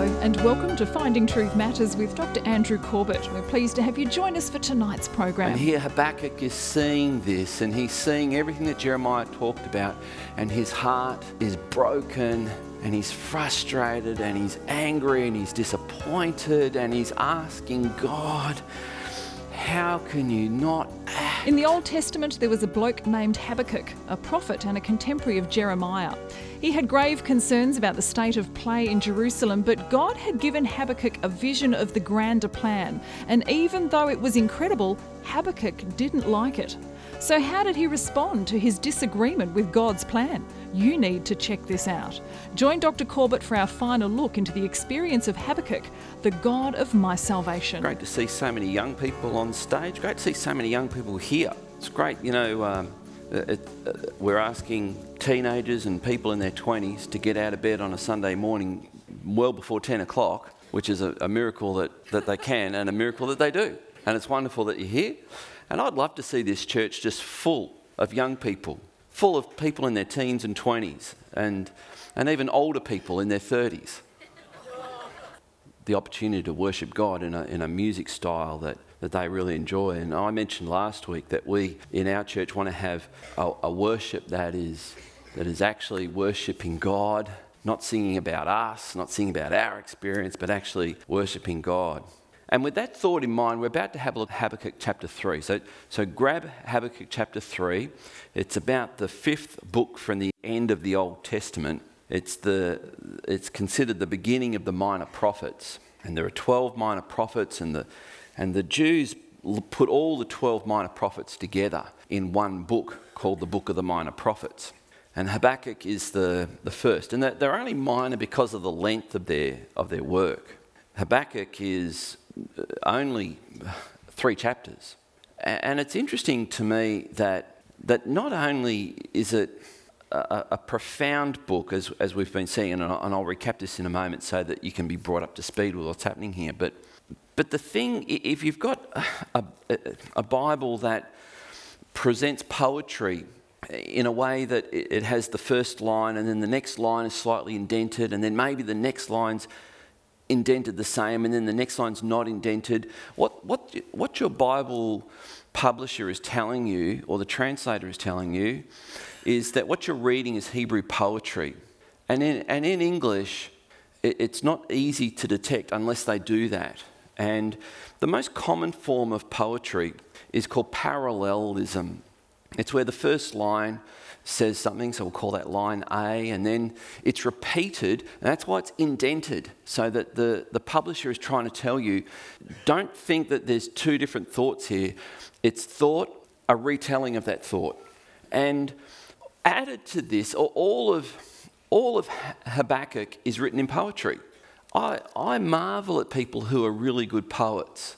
Hello, and welcome to Finding Truth Matters with Dr. Andrew Corbett. We're pleased to have you join us for tonight's program. And here Habakkuk is seeing this, and he's seeing everything that Jeremiah talked about, and his heart is broken, and he's frustrated, and he's angry, and he's disappointed, and he's asking God, How can you not act? In the Old Testament, there was a bloke named Habakkuk, a prophet and a contemporary of Jeremiah. He had grave concerns about the state of play in Jerusalem, but God had given Habakkuk a vision of the grander plan. And even though it was incredible, Habakkuk didn't like it. So, how did he respond to his disagreement with God's plan? You need to check this out. Join Dr. Corbett for our final look into the experience of Habakkuk, the God of my salvation. Great to see so many young people on stage. Great to see so many young people here. It's great, you know. Um, it, uh, we're asking teenagers and people in their 20s to get out of bed on a Sunday morning well before 10 o'clock, which is a, a miracle that, that they can and a miracle that they do. And it's wonderful that you're here. And I'd love to see this church just full of young people, full of people in their teens and 20s, and, and even older people in their 30s. The opportunity to worship God in a, in a music style that that they really enjoy. And I mentioned last week that we in our church want to have a, a worship that is, that is actually worshipping God, not singing about us, not singing about our experience, but actually worshipping God. And with that thought in mind, we're about to have a look at Habakkuk chapter 3. So, so grab Habakkuk chapter 3. It's about the fifth book from the end of the Old Testament. It's, the, it's considered the beginning of the minor prophets. And there are 12 minor prophets, and the, and the Jews put all the 12 minor prophets together in one book called the Book of the Minor Prophets. And Habakkuk is the, the first. And they're only minor because of the length of their, of their work. Habakkuk is uh, only three chapters. And it's interesting to me that, that not only is it a, a, profound book, as, as we've been seeing, and I'll, and I'll recap this in a moment so that you can be brought up to speed with what's happening here, but but the thing, if you've got a, a, a Bible that presents poetry in a way that it has the first line and then the next line is slightly indented and then maybe the next line's indented the same and then the next line's not indented. What, what, what your Bible publisher is telling you or the translator is telling you is that what you're reading is Hebrew poetry. And in, and in English, it, it's not easy to detect unless they do that. And the most common form of poetry is called parallelism. It's where the first line says something, so we'll call that line A, and then it's repeated, and that's why it's indented, so that the, the publisher is trying to tell you don't think that there's two different thoughts here. It's thought, a retelling of that thought. And added to this, all of, all of Habakkuk is written in poetry. I, I marvel at people who are really good poets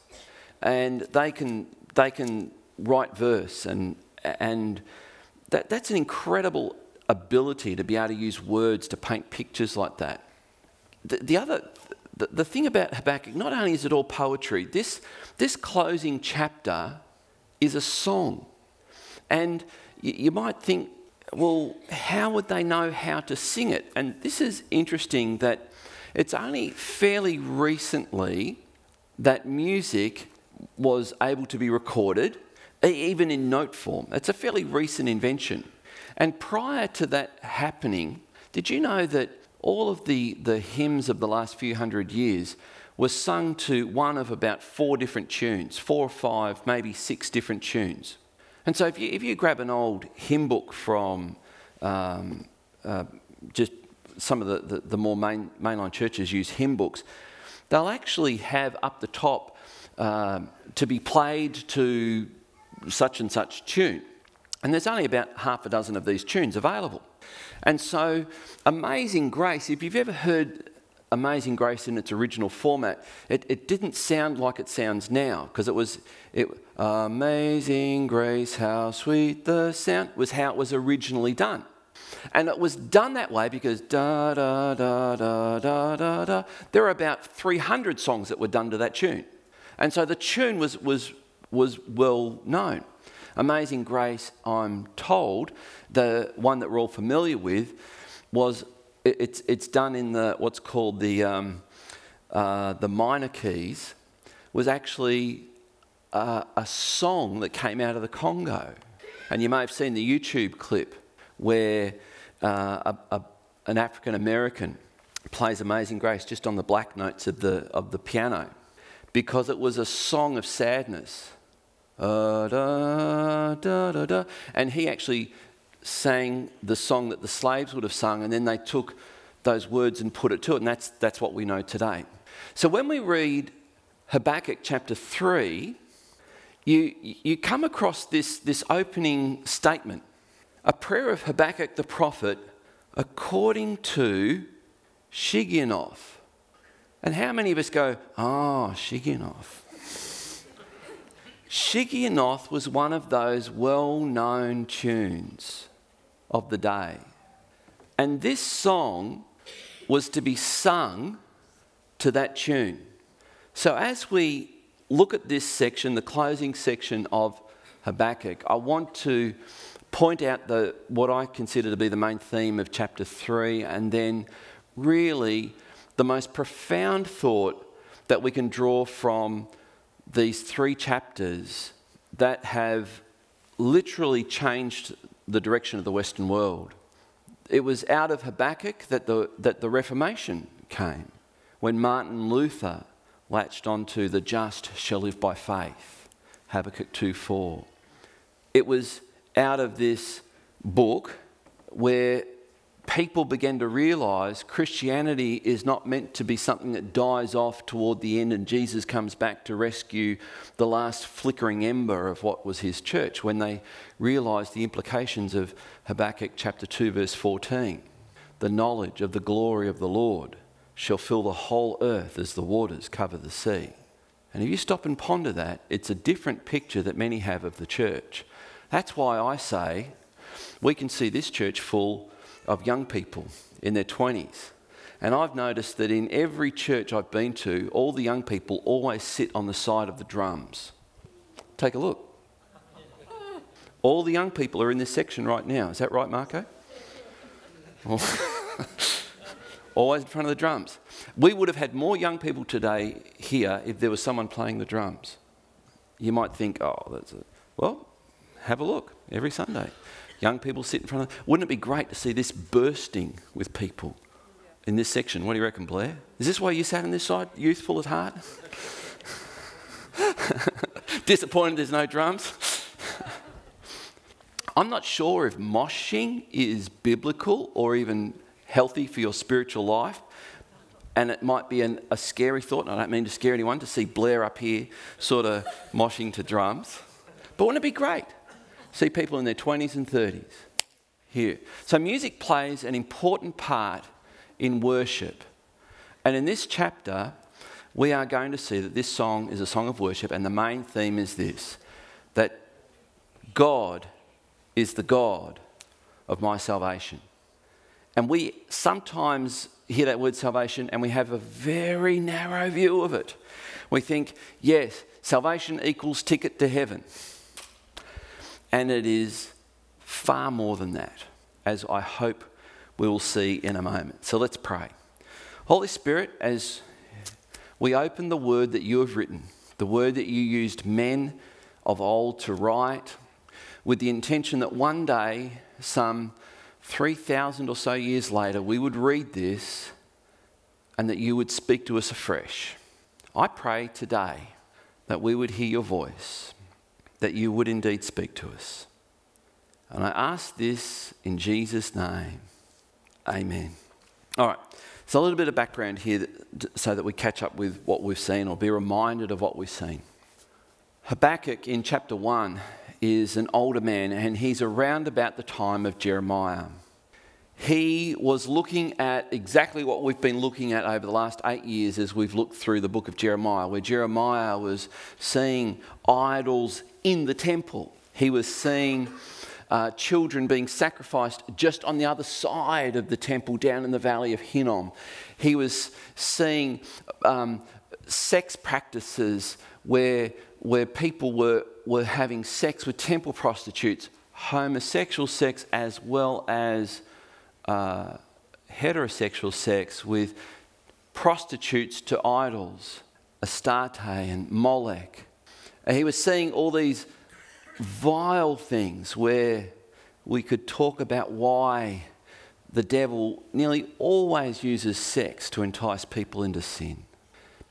and they can, they can write verse and, and that, that's an incredible ability to be able to use words to paint pictures like that. The, the other, the, the thing about Habakkuk, not only is it all poetry, this, this closing chapter is a song. And you, you might think, well, how would they know how to sing it? And this is interesting that it's only fairly recently that music was able to be recorded, even in note form. It's a fairly recent invention. And prior to that happening, did you know that all of the, the hymns of the last few hundred years were sung to one of about four different tunes, four or five, maybe six different tunes? And so if you, if you grab an old hymn book from um, uh, just some of the, the, the more main, mainline churches use hymn books, they'll actually have up the top um, to be played to such and such tune. And there's only about half a dozen of these tunes available. And so, Amazing Grace, if you've ever heard Amazing Grace in its original format, it, it didn't sound like it sounds now because it was it, Amazing Grace, how sweet the sound was how it was originally done. And it was done that way because da da da da da da da. There are about 300 songs that were done to that tune. And so the tune was, was, was well known. Amazing Grace, I'm told, the one that we're all familiar with, was it's, it's done in the what's called the, um, uh, the minor keys was actually uh, a song that came out of the Congo. And you may have seen the YouTube clip where uh, a, a, an African American plays Amazing Grace just on the black notes of the, of the piano because it was a song of sadness. Uh, da, da, da, and he actually sang the song that the slaves would have sung, and then they took those words and put it to it, and that's, that's what we know today. So when we read Habakkuk chapter 3, you, you come across this, this opening statement a prayer of Habakkuk the prophet according to Shigionoth. And how many of us go, ah, oh, Shigionoth? Shigionoth was one of those well known tunes of the day. And this song was to be sung to that tune. So as we look at this section, the closing section of Habakkuk, I want to point out the, what I consider to be the main theme of chapter 3 and then really the most profound thought that we can draw from these three chapters that have literally changed the direction of the Western world. It was out of Habakkuk that the, that the Reformation came, when Martin Luther latched onto the just shall live by faith, Habakkuk 2 4. It was out of this book where people began to realize Christianity is not meant to be something that dies off toward the end and Jesus comes back to rescue the last flickering ember of what was his church when they realized the implications of Habakkuk chapter 2, verse 14. The knowledge of the glory of the Lord shall fill the whole earth as the waters cover the sea. And if you stop and ponder that, it's a different picture that many have of the church. That's why I say we can see this church full of young people in their 20s. And I've noticed that in every church I've been to, all the young people always sit on the side of the drums. Take a look. All the young people are in this section right now. Is that right, Marco? always in front of the drums. We would have had more young people today here if there was someone playing the drums. You might think, oh, that's a. Well, have a look every Sunday. Young people sit in front of. Wouldn't it be great to see this bursting with people in this section? What do you reckon, Blair? Is this why you sat on this side, youthful at heart? Disappointed there's no drums? I'm not sure if moshing is biblical or even healthy for your spiritual life. And it might be an, a scary thought, and I don't mean to scare anyone, to see Blair up here sort of moshing to drums. But wouldn't it be great? See people in their 20s and 30s here. So, music plays an important part in worship. And in this chapter, we are going to see that this song is a song of worship, and the main theme is this that God is the God of my salvation. And we sometimes hear that word salvation and we have a very narrow view of it. We think, yes, salvation equals ticket to heaven. And it is far more than that, as I hope we will see in a moment. So let's pray. Holy Spirit, as we open the word that you have written, the word that you used men of old to write, with the intention that one day, some 3,000 or so years later, we would read this and that you would speak to us afresh. I pray today that we would hear your voice that you would indeed speak to us. And I ask this in Jesus' name. Amen. All right. So, a little bit of background here so that we catch up with what we've seen or be reminded of what we've seen. Habakkuk in chapter 1 is an older man and he's around about the time of Jeremiah he was looking at exactly what we've been looking at over the last eight years as we've looked through the book of Jeremiah, where Jeremiah was seeing idols in the temple. He was seeing uh, children being sacrificed just on the other side of the temple down in the valley of Hinnom. He was seeing um, sex practices where, where people were, were having sex with temple prostitutes, homosexual sex as well as uh, heterosexual sex with prostitutes to idols, Astarte and Molech. And he was seeing all these vile things where we could talk about why the devil nearly always uses sex to entice people into sin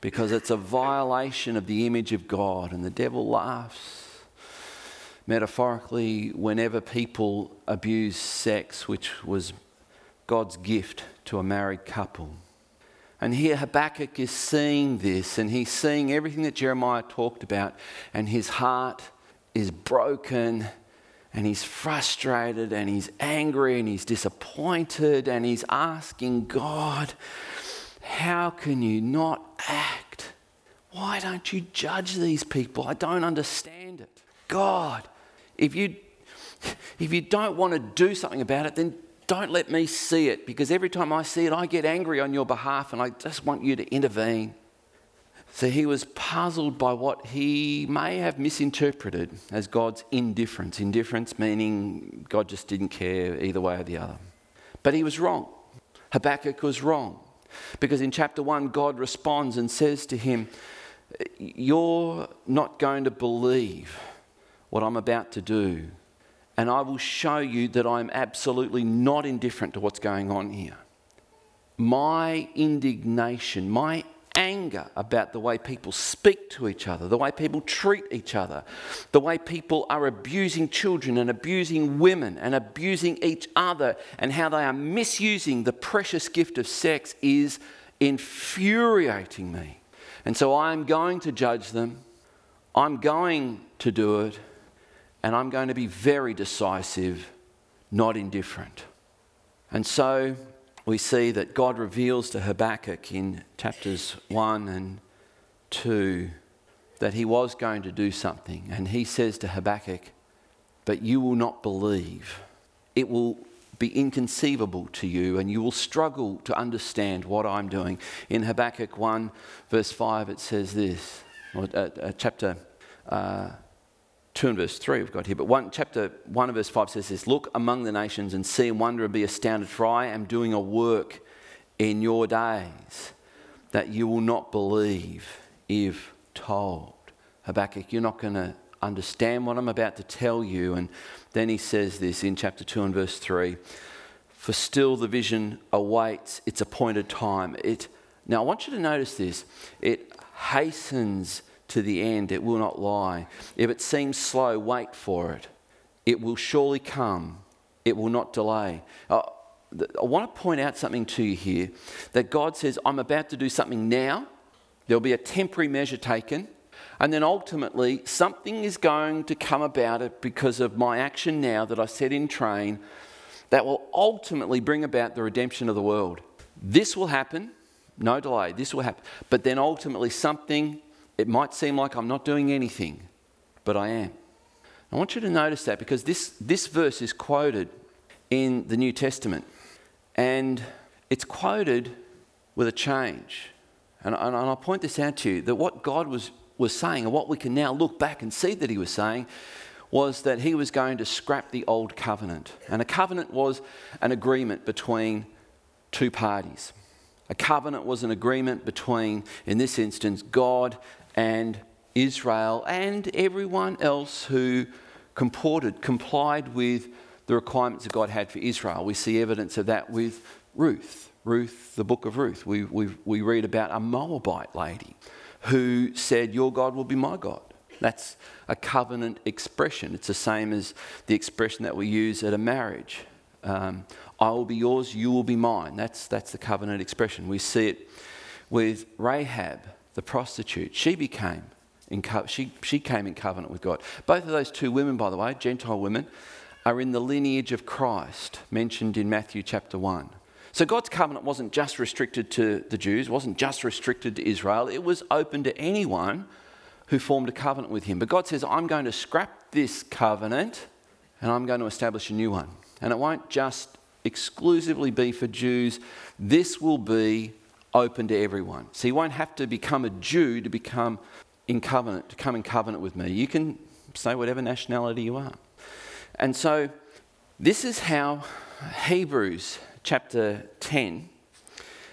because it's a violation of the image of God, and the devil laughs. Metaphorically, whenever people abuse sex, which was God's gift to a married couple. And here Habakkuk is seeing this, and he's seeing everything that Jeremiah talked about, and his heart is broken and he's frustrated and he's angry and he's disappointed and he's asking God, How can you not act? Why don't you judge these people? I don't understand it. God, if you, if you don't want to do something about it, then don't let me see it because every time I see it, I get angry on your behalf and I just want you to intervene. So he was puzzled by what he may have misinterpreted as God's indifference. Indifference meaning God just didn't care either way or the other. But he was wrong. Habakkuk was wrong. Because in chapter 1, God responds and says to him, You're not going to believe what I'm about to do, and I will show you that I'm absolutely not indifferent to what's going on here. My indignation, my anger about the way people speak to each other, the way people treat each other, the way people are abusing children and abusing women and abusing each other, and how they are misusing the precious gift of sex is infuriating me. And so I'm going to judge them, I'm going to do it, and I'm going to be very decisive, not indifferent. And so we see that God reveals to Habakkuk in chapters 1 and 2 that he was going to do something. And he says to Habakkuk, But you will not believe. It will be inconceivable to you, and you will struggle to understand what I'm doing. In Habakkuk 1, verse 5, it says this, or uh, uh, chapter uh, 2 and verse 3 we've got here, but one, chapter 1 and verse 5 says this Look among the nations and see and wonder and be astounded, for I am doing a work in your days that you will not believe if told. Habakkuk, you're not going to understand what I'm about to tell you. And then he says this in chapter 2 and verse 3 For still the vision awaits its appointed time. It, now, I want you to notice this it hastens to the end, it will not lie. If it seems slow, wait for it. It will surely come, it will not delay. Uh, I want to point out something to you here that God says, I'm about to do something now. There'll be a temporary measure taken. And then ultimately, something is going to come about it because of my action now that I set in train that will ultimately bring about the redemption of the world. This will happen, no delay, this will happen. But then ultimately, something it might seem like I'm not doing anything, but I am. I want you to notice that because this, this verse is quoted in the New Testament and it's quoted with a change. And, and I'll point this out to you that what God was, was saying, and what we can now look back and see that He was saying, was that He was going to scrap the old covenant. And a covenant was an agreement between two parties. A covenant was an agreement between, in this instance, God and Israel and everyone else who comported, complied with the requirements that God had for Israel. We see evidence of that with Ruth. Ruth, the book of Ruth. We, we, we read about a Moabite lady who said, Your God will be my God. That's a covenant expression. It's the same as the expression that we use at a marriage. Um, I will be yours, you will be mine. That's, that's the covenant expression. We see it with Rahab the prostitute, she became in co- she, she came in covenant with God. Both of those two women, by the way, Gentile women, are in the lineage of Christ mentioned in Matthew chapter 1. So God's covenant wasn't just restricted to the Jews, wasn't just restricted to Israel, it was open to anyone who formed a covenant with him. But God says, I'm going to scrap this covenant and I'm going to establish a new one. And it won't just exclusively be for Jews, this will be open to everyone. So you won't have to become a Jew to become in covenant, to come in covenant with me. You can say whatever nationality you are. And so this is how Hebrews chapter 10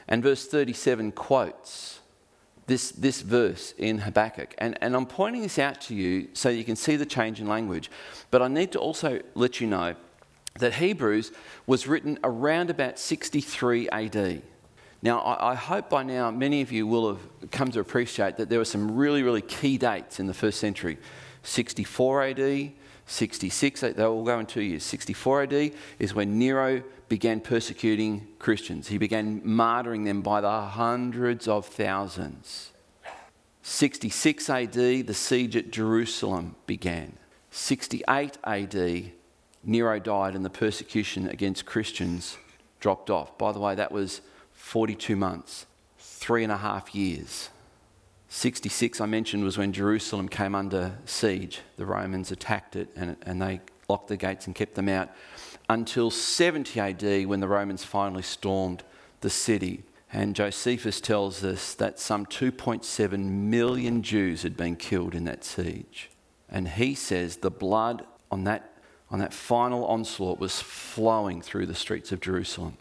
And verse 37 quotes this, this verse in Habakkuk. And, and I'm pointing this out to you so you can see the change in language. But I need to also let you know that Hebrews was written around about 63 AD. Now, I, hope by now many of you will have come to appreciate that there were some really, really key dates in the first century 64 AD, 66, they all go in two years. 64 AD is when Nero began persecuting Christians, he began martyring them by the hundreds of thousands. 66 AD, the siege at Jerusalem began. 68 AD, Nero died and the persecution against Christians dropped off. By the way, that was 42 months, three and a half years. 66, I mentioned, was when Jerusalem came under siege. The Romans attacked it and, and they locked the gates and kept them out until 70 AD when the Romans finally stormed the city. And Josephus tells us that some 2.7 million Jews had been killed in that siege. And he says the blood on that, on that final onslaught was flowing through the streets of Jerusalem.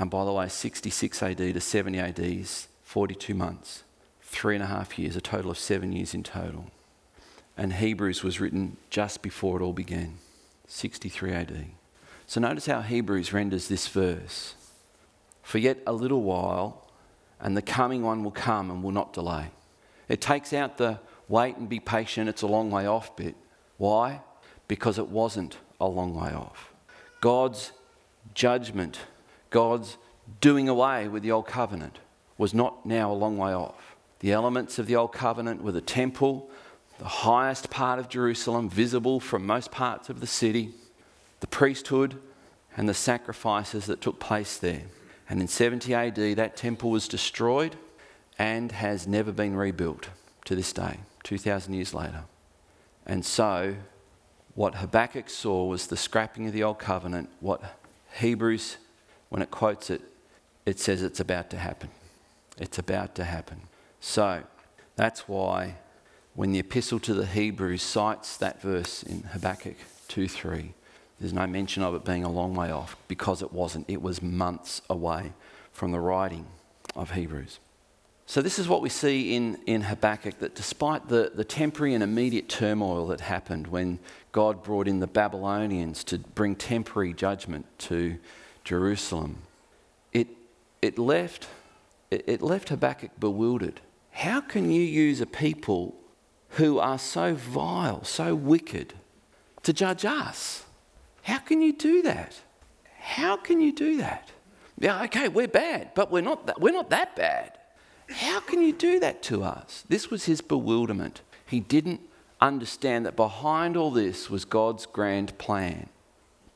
And by the way, 66 AD to 70 AD is 42 months, three and a half years, a total of seven years in total. And Hebrews was written just before it all began, 63 AD. So notice how Hebrews renders this verse For yet a little while, and the coming one will come and will not delay. It takes out the wait and be patient, it's a long way off bit. Why? Because it wasn't a long way off. God's judgment, God's doing away with the old covenant was not now a long way off. The elements of the old covenant were the temple, the highest part of Jerusalem, visible from most parts of the city the priesthood and the sacrifices that took place there. And in 70 AD, that temple was destroyed and has never been rebuilt to this day, 2,000 years later. And so, what Habakkuk saw was the scrapping of the old covenant. What Hebrews, when it quotes it, it says it's about to happen. It's about to happen. So, that's why when the epistle to the Hebrews cites that verse in Habakkuk 2 3, there's no mention of it being a long way off because it wasn't. It was months away from the writing of Hebrews. So, this is what we see in, in Habakkuk that despite the, the temporary and immediate turmoil that happened when God brought in the Babylonians to bring temporary judgment to Jerusalem, it, it, left, it, left Habakkuk bewildered. How can you use a people who are so vile, so wicked, to judge us? How can you do that? How can you do that? Yeah, okay, we're bad, but we're not that, we're not that bad. How can you do that to us? This was his bewilderment. He didn't understand that behind all this was God's grand plan.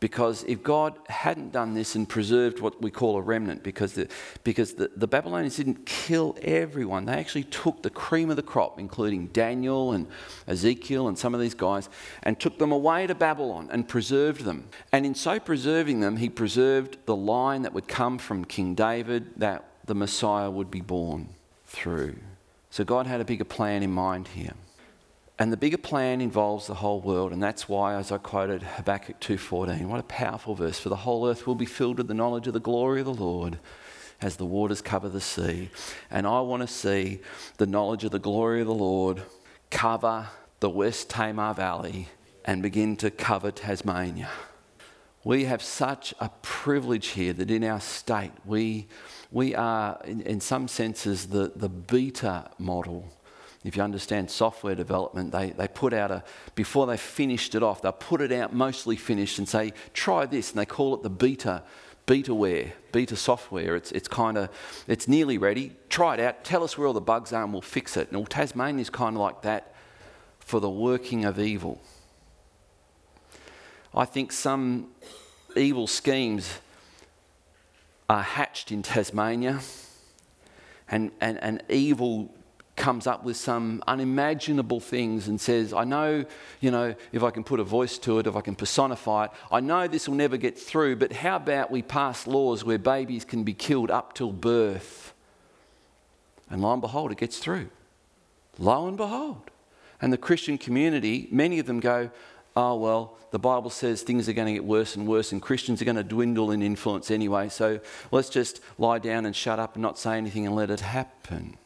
Because if God hadn't done this and preserved what we call a remnant, because the, because the, the Babylonians didn't kill everyone, they actually took the cream of the crop, including Daniel and Ezekiel and some of these guys, and took them away to Babylon and preserved them. And in so preserving them, he preserved the line that would come from King David that the Messiah would be born through. So God had a bigger plan in mind here. And the bigger plan involves the whole world, and that's why, as I quoted Habakkuk 2.14, what a powerful verse. For the whole earth will be filled with the knowledge of the glory of the Lord as the waters cover the sea. And I want to see the knowledge of the glory of the Lord cover the West Tamar Valley and begin to cover Tasmania. We have such a privilege here that in our state we, we are, in, in some senses, the, the beta model if you understand software development, they, they put out a, before they finished it off, they'll put it out mostly finished and say, try this, and they call it the beta, betaware, beta software. It's, it's kind of, it's nearly ready. Try it out, tell us where all the bugs are, and we'll fix it. And well, Tasmania is kind of like that for the working of evil. I think some evil schemes are hatched in Tasmania, and, and, and evil comes up with some unimaginable things and says, I know, you know, if I can put a voice to it, if I can personify it, I know this will never get through, but how about we pass laws where babies can be killed up till birth? And lo and behold, it gets through. Lo and behold. And the Christian community, many of them go, oh, well, the Bible says things are going to get worse and worse and Christians are going to dwindle in influence anyway, so let's just lie down and shut up and not say anything and let it happen.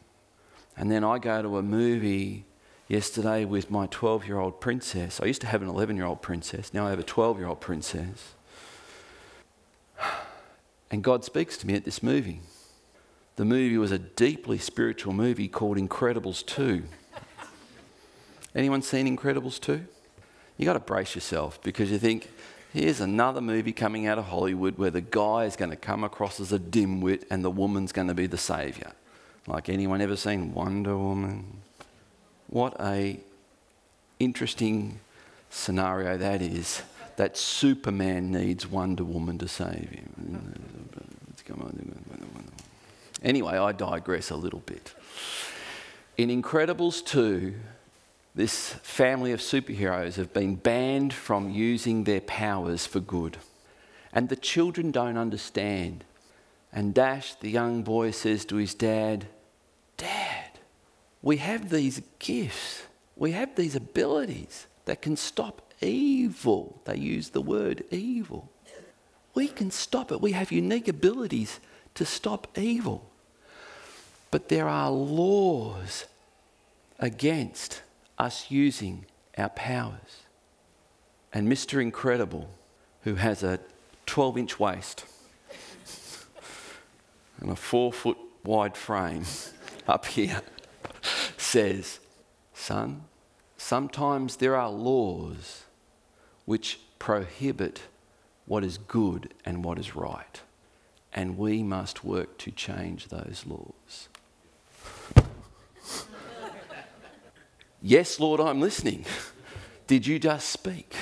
And then I go to a movie yesterday with my 12 year old princess. I used to have an 11 year old princess, now I have a 12 year old princess. And God speaks to me at this movie. The movie was a deeply spiritual movie called Incredibles 2. Anyone seen Incredibles 2? You got to brace yourself because you think, here's another movie coming out of Hollywood where the guy is going to come across as a dimwit and the woman's going to be the saviour. Like anyone ever seen Wonder Woman? What a interesting scenario that is. That Superman needs Wonder Woman to save him. Anyway, I digress a little bit. In Incredibles 2, this family of superheroes have been banned from using their powers for good. And the children don't understand. And Dash, the young boy, says to his dad, Dad, we have these gifts, we have these abilities that can stop evil. They use the word evil. We can stop it. We have unique abilities to stop evil. But there are laws against us using our powers. And Mr. Incredible, who has a 12 inch waist and a four foot wide frame up here, says, Son, sometimes there are laws which prohibit what is good and what is right. And we must work to change those laws. yes, Lord, I'm listening. Did you just speak?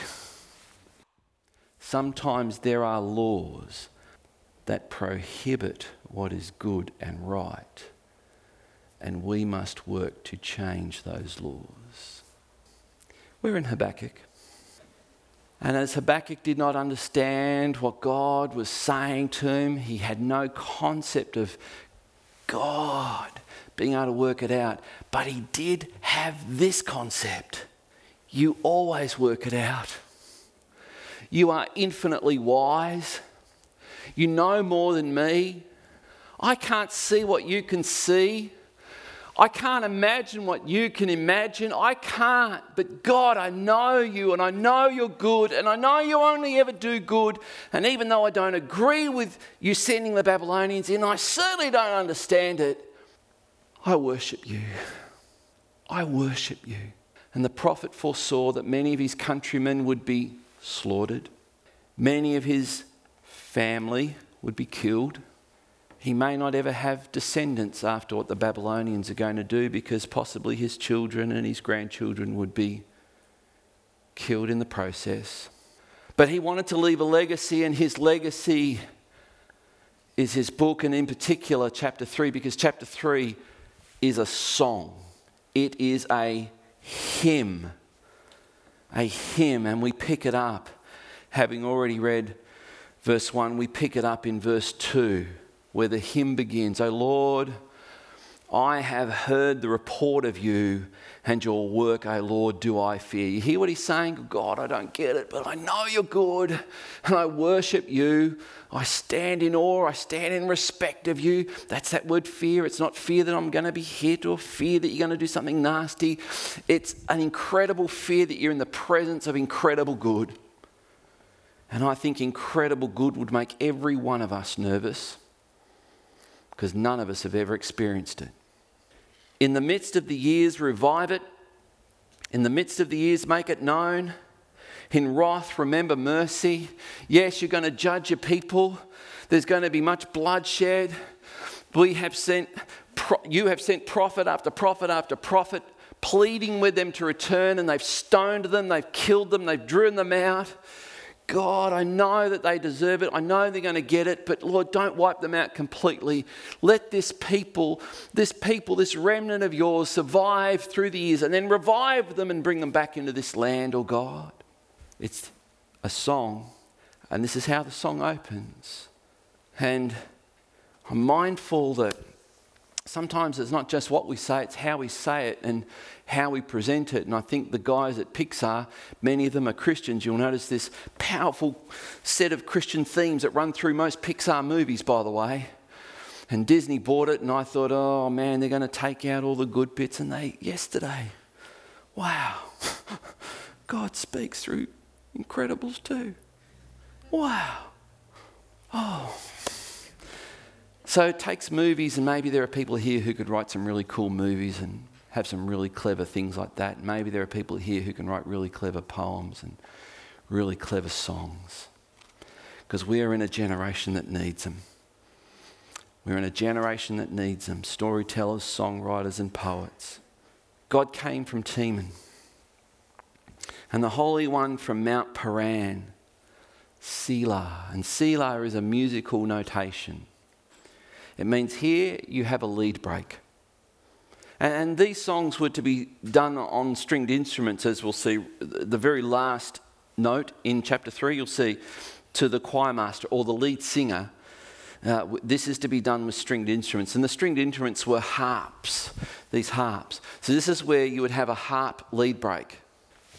Sometimes there are laws that prohibit what is good and right, and we must work to change those laws. We're in Habakkuk. And as Habakkuk did not understand what God was saying to him, he had no concept of God being able to work it out. But he did have this concept you always work it out. You are infinitely wise. You know more than me. I can't see what you can see. I can't imagine what you can imagine. I can't. But God, I know you and I know you're good and I know you only ever do good. And even though I don't agree with you sending the Babylonians in, I certainly don't understand it. I worship you. I worship you. And the prophet foresaw that many of his countrymen would be slaughtered, many of his family would be killed. He may not ever have descendants after what the Babylonians are going to do because possibly his children and his grandchildren would be killed in the process. But he wanted to leave a legacy, and his legacy is his book, and in particular, chapter 3, because chapter 3 is a song. It is a hymn. A hymn, and we pick it up. Having already read verse 1, we pick it up in verse 2 where the hymn begins O Lord, I have heard the report of you and your work, O Lord, do I fear. You hear what he's saying? God, I don't get it, but I know you're good and I worship you. I stand in awe, I stand in respect of you. That's that word fear. It's not fear that I'm going to be hit or fear that you're going to do something nasty. It's an incredible fear that you're in the presence of incredible good. And I think incredible good would make every one of us nervous because none of us have ever experienced it. In the midst of the years, revive it. In the midst of the years, make it known. In wrath, remember mercy. Yes, you're going to judge your people. There's going to be much bloodshed. We have sent, you have sent prophet after prophet after prophet, pleading with them to return, and they've stoned them, they've killed them, they've driven them out. God, I know that they deserve it. I know they're going to get it, but Lord, don't wipe them out completely. Let this people, this people, this remnant of yours survive through the years and then revive them and bring them back into this land, oh God. It's a song, and this is how the song opens. And I'm mindful that sometimes it's not just what we say, it's how we say it and how we present it. And I think the guys at Pixar, many of them are Christians. You'll notice this powerful set of Christian themes that run through most Pixar movies, by the way. And Disney bought it, and I thought, oh man, they're going to take out all the good bits. And they, yesterday, wow, God speaks through Incredibles 2. Wow. Oh. So it takes movies, and maybe there are people here who could write some really cool movies and have some really clever things like that. Maybe there are people here who can write really clever poems and really clever songs. Because we are in a generation that needs them. We're in a generation that needs them storytellers, songwriters, and poets. God came from Teman, and the Holy One from Mount Paran, Selah. And Selah is a musical notation. It means here you have a lead break. And these songs were to be done on stringed instruments, as we'll see. The very last note in chapter 3, you'll see to the choir master or the lead singer. Uh, this is to be done with stringed instruments. And the stringed instruments were harps, these harps. So this is where you would have a harp lead break.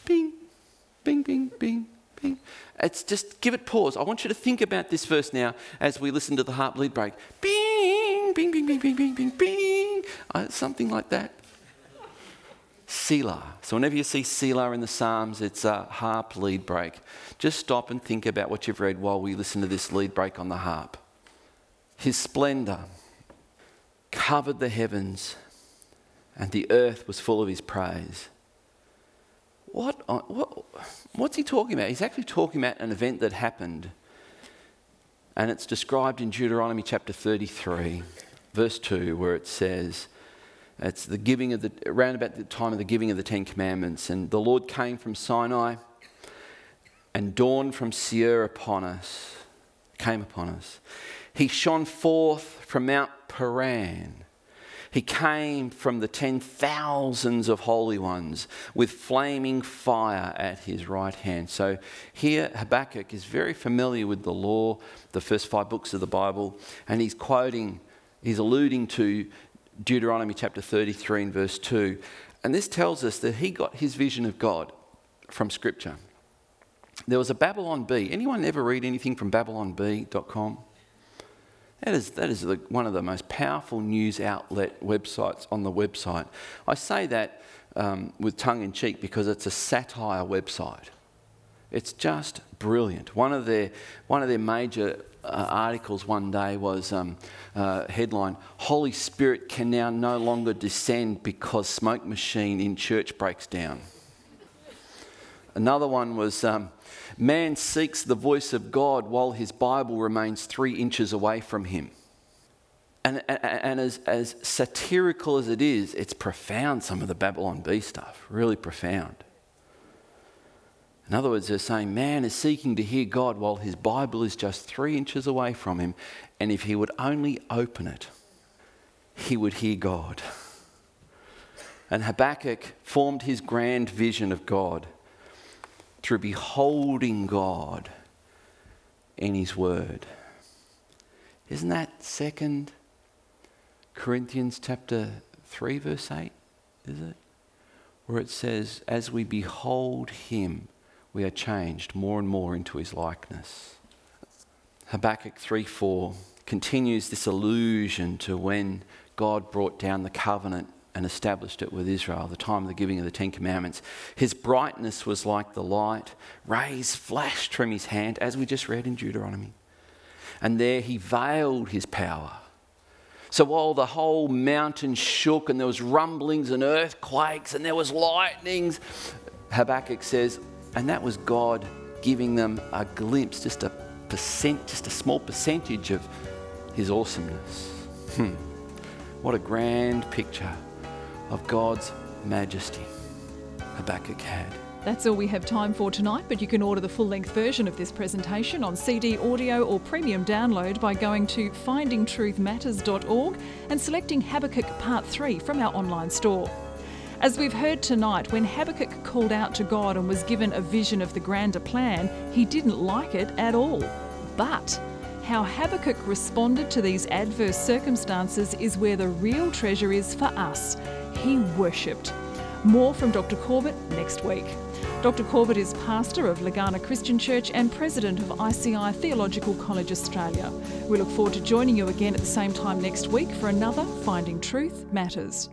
Bing, bing, bing, bing, bing. It's just give it pause. I want you to think about this verse now as we listen to the harp lead break. Bing, bing, bing, bing, bing, bing, bing, bing. Uh, something like that. Selah. So whenever you see Selah in the Psalms, it's a harp lead break. Just stop and think about what you've read while we listen to this lead break on the harp. His splendor covered the heavens, and the earth was full of his praise. What, what, what's he talking about? He's actually talking about an event that happened. And it's described in Deuteronomy chapter 33, verse 2, where it says, it's the giving of the, around about the time of the giving of the Ten Commandments. And the Lord came from Sinai and dawned from Seir upon us, came upon us. He shone forth from Mount Paran he came from the ten thousands of holy ones with flaming fire at his right hand. So here, Habakkuk is very familiar with the law, the first five books of the Bible, and he's quoting, he's alluding to Deuteronomy chapter 33 and verse 2. And this tells us that he got his vision of God from Scripture. There was a Babylon Bee. Anyone ever read anything from babylonbee.com? That is, that is the, one of the most powerful news outlet websites on the website. I say that um, with tongue in cheek because it's a satire website. It's just brilliant. One of their, one of their major uh, articles one day was um, uh, headline Holy Spirit can now no longer descend because smoke machine in church breaks down. Another one was um, Man seeks the voice of God while his Bible remains three inches away from him. And, and, and as, as satirical as it is, it's profound, some of the Babylon Bee stuff, really profound. In other words, they're saying man is seeking to hear God while his Bible is just three inches away from him, and if he would only open it, he would hear God. And Habakkuk formed his grand vision of God through beholding God in His Word. Isn't that second Corinthians chapter 3, verse 8? Is it? Where it says, As we behold Him, we are changed more and more into His likeness. Habakkuk 3 4 continues this allusion to when God brought down the covenant and established it with Israel, the time of the giving of the Ten Commandments. His brightness was like the light, rays flashed from his hand, as we just read in Deuteronomy. And there he veiled his power. So while the whole mountain shook and there was rumblings and earthquakes and there was lightnings, Habakkuk says, and that was God giving them a glimpse, just a percent, just a small percentage of his awesomeness. Hmm. What a grand picture of God's majesty Habakkuk had. That's all we have time for tonight, but you can order the full length version of this presentation on CD, audio, or premium download by going to findingtruthmatters.org and selecting Habakkuk Part 3 from our online store. As we've heard tonight, when Habakkuk called out to God and was given a vision of the grander plan, he didn't like it at all. But How Habakkuk responded to these adverse circumstances is where the real treasure is for us. He worshipped. More from Dr. Corbett next week. Dr. Corbett is pastor of Legana Christian Church and president of ICI Theological College Australia. We look forward to joining you again at the same time next week for another Finding Truth Matters.